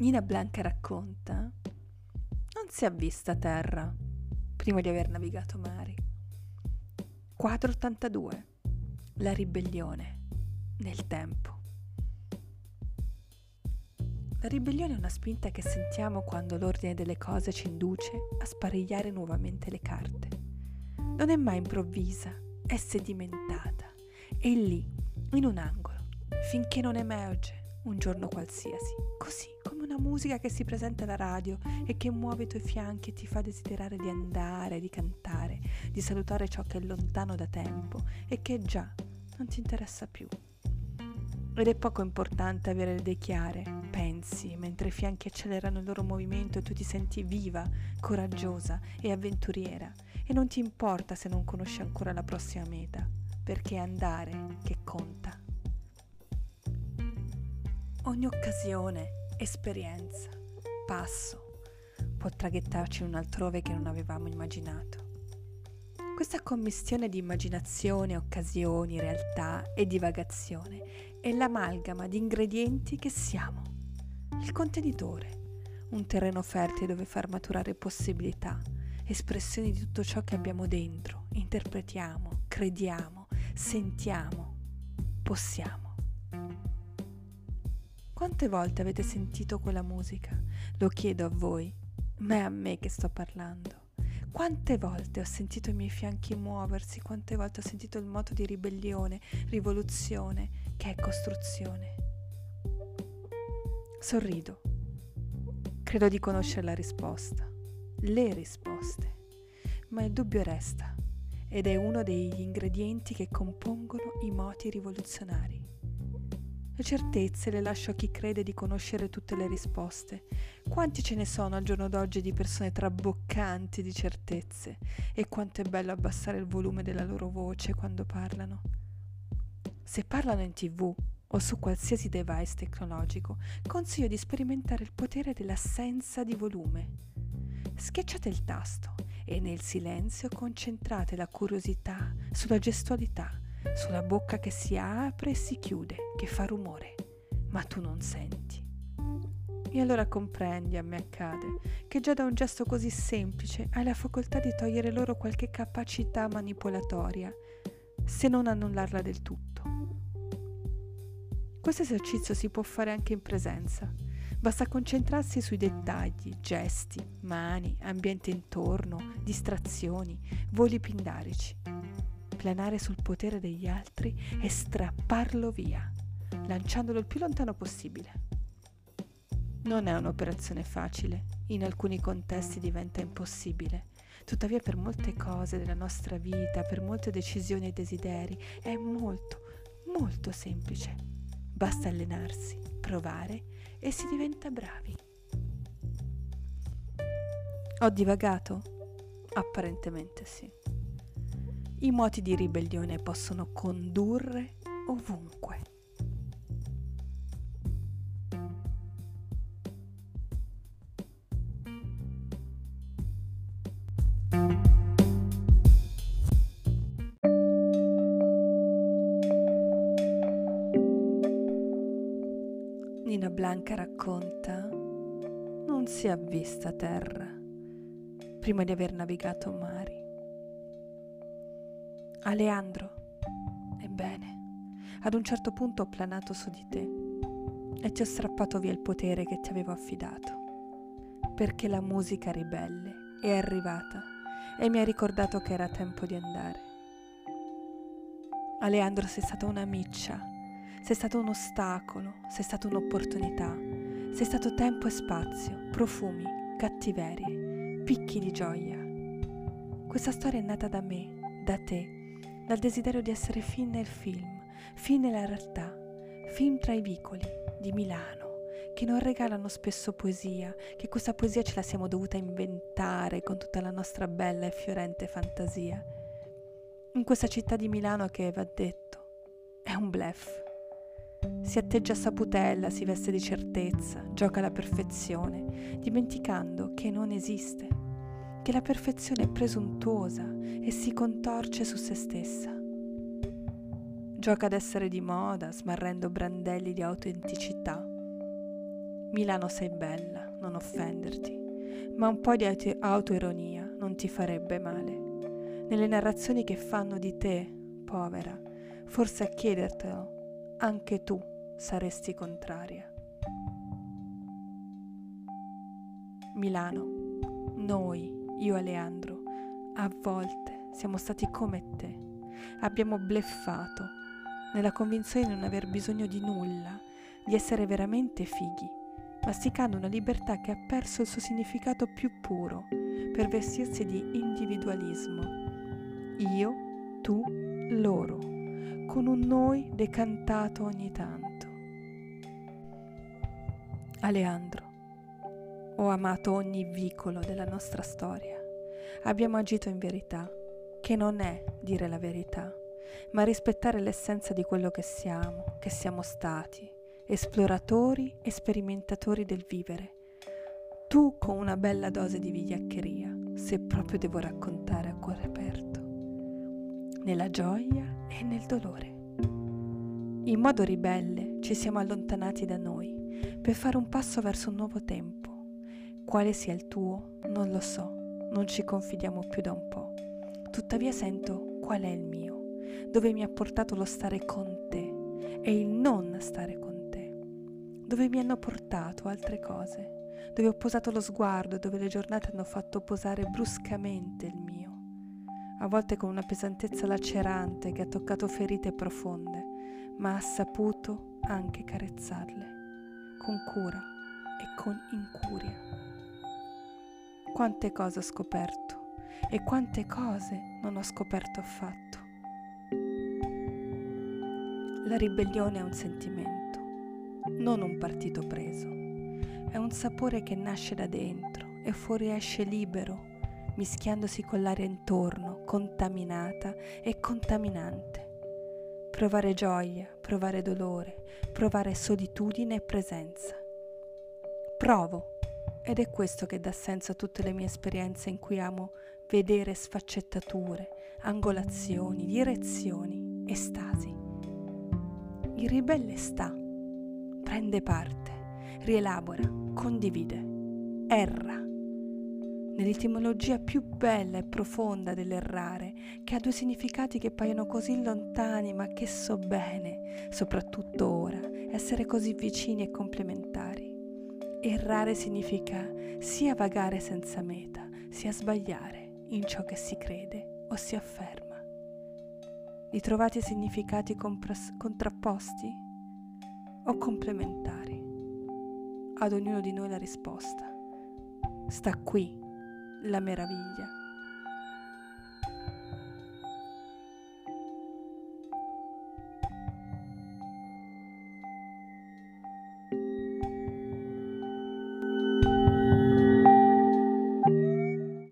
Nina Blanca racconta, non si è vista terra prima di aver navigato mari. Quadro 82. La ribellione nel tempo. La ribellione è una spinta che sentiamo quando l'ordine delle cose ci induce a sparigliare nuovamente le carte. Non è mai improvvisa, è sedimentata, è lì, in un angolo, finché non emerge un giorno qualsiasi, così come una musica che si presenta alla radio e che muove i tuoi fianchi e ti fa desiderare di andare, di cantare, di salutare ciò che è lontano da tempo e che già non ti interessa più. Ed è poco importante avere le idee chiare, pensi, mentre i fianchi accelerano il loro movimento e tu ti senti viva, coraggiosa e avventuriera e non ti importa se non conosci ancora la prossima meta, perché è andare che conta. Ogni occasione, esperienza, passo può traghettarci in un altrove che non avevamo immaginato. Questa commistione di immaginazione, occasioni, realtà e divagazione è l'amalgama di ingredienti che siamo, il contenitore, un terreno fertile dove far maturare possibilità, espressioni di tutto ciò che abbiamo dentro, interpretiamo, crediamo, sentiamo, possiamo. Quante volte avete sentito quella musica? Lo chiedo a voi, ma è a me che sto parlando. Quante volte ho sentito i miei fianchi muoversi, quante volte ho sentito il moto di ribellione, rivoluzione, che è costruzione. Sorrido. Credo di conoscere la risposta, le risposte, ma il dubbio resta ed è uno degli ingredienti che compongono i moti rivoluzionari. Le certezze le lascio a chi crede di conoscere tutte le risposte. Quanti ce ne sono al giorno d'oggi di persone traboccanti di certezze? E quanto è bello abbassare il volume della loro voce quando parlano. Se parlano in tv o su qualsiasi device tecnologico, consiglio di sperimentare il potere dell'assenza di volume. Schiacciate il tasto e nel silenzio concentrate la curiosità sulla gestualità sulla bocca che si apre e si chiude, che fa rumore, ma tu non senti. E allora comprendi, a me accade, che già da un gesto così semplice hai la facoltà di togliere loro qualche capacità manipolatoria, se non annullarla del tutto. Questo esercizio si può fare anche in presenza. Basta concentrarsi sui dettagli, gesti, mani, ambiente intorno, distrazioni, voli pindarici planare sul potere degli altri e strapparlo via, lanciandolo il più lontano possibile. Non è un'operazione facile, in alcuni contesti diventa impossibile. Tuttavia per molte cose della nostra vita, per molte decisioni e desideri, è molto, molto semplice. Basta allenarsi, provare e si diventa bravi. Ho divagato? Apparentemente sì i moti di ribellione possono condurre ovunque. Nina Blanca racconta, non si è vista terra prima di aver navigato mari. Aleandro, ebbene, ad un certo punto ho planato su di te e ti ho strappato via il potere che ti avevo affidato, perché la musica ribelle è arrivata e mi ha ricordato che era tempo di andare. Aleandro, sei stata una miccia, sei stato un ostacolo, sei stata un'opportunità, sei stato tempo e spazio, profumi, cattiverie, picchi di gioia. Questa storia è nata da me, da te, dal desiderio di essere fin nel film, fin nella realtà, film tra i vicoli di Milano, che non regalano spesso poesia, che questa poesia ce la siamo dovuta inventare con tutta la nostra bella e fiorente fantasia. In questa città di Milano che, va detto, è un blef. Si atteggia a saputella, si veste di certezza, gioca alla perfezione, dimenticando che non esiste che la perfezione è presuntuosa e si contorce su se stessa. Gioca ad essere di moda, smarrendo brandelli di autenticità. Milano sei bella, non offenderti, ma un po' di autoironia non ti farebbe male. Nelle narrazioni che fanno di te, povera, forse a chiedertelo, anche tu saresti contraria. Milano, noi, io e Leandro, a volte siamo stati come te. Abbiamo bleffato, nella convinzione di non aver bisogno di nulla, di essere veramente fighi masticando una libertà che ha perso il suo significato più puro per vestirsi di individualismo. Io, tu, loro, con un noi decantato ogni tanto. Aleandro, ho amato ogni vicolo della nostra storia. Abbiamo agito in verità, che non è dire la verità, ma rispettare l'essenza di quello che siamo, che siamo stati, esploratori e sperimentatori del vivere. Tu con una bella dose di vigliaccheria, se proprio devo raccontare a cuore aperto, nella gioia e nel dolore. In modo ribelle ci siamo allontanati da noi per fare un passo verso un nuovo tempo. Quale sia il tuo, non lo so, non ci confidiamo più da un po'. Tuttavia sento qual è il mio, dove mi ha portato lo stare con te e il non stare con te dove mi hanno portato altre cose, dove ho posato lo sguardo dove le giornate hanno fatto posare bruscamente il mio, a volte con una pesantezza lacerante che ha toccato ferite profonde, ma ha saputo anche carezzarle, con cura e con incuria. Quante cose ho scoperto e quante cose non ho scoperto affatto. La ribellione è un sentimento non un partito preso. È un sapore che nasce da dentro e fuoriesce libero, mischiandosi con l'aria intorno, contaminata e contaminante. Provare gioia, provare dolore, provare solitudine e presenza. Provo ed è questo che dà senso a tutte le mie esperienze in cui amo vedere sfaccettature, angolazioni, direzioni, estasi. Il ribelle sta prende parte, rielabora, condivide, erra. Nell'etimologia più bella e profonda dell'errare, che ha due significati che paiono così lontani ma che so bene, soprattutto ora, essere così vicini e complementari. Errare significa sia vagare senza meta, sia sbagliare in ciò che si crede o si afferma. Ritrovati significati compras- contrapposti? o complementari. Ad ognuno di noi la risposta. Sta qui la meraviglia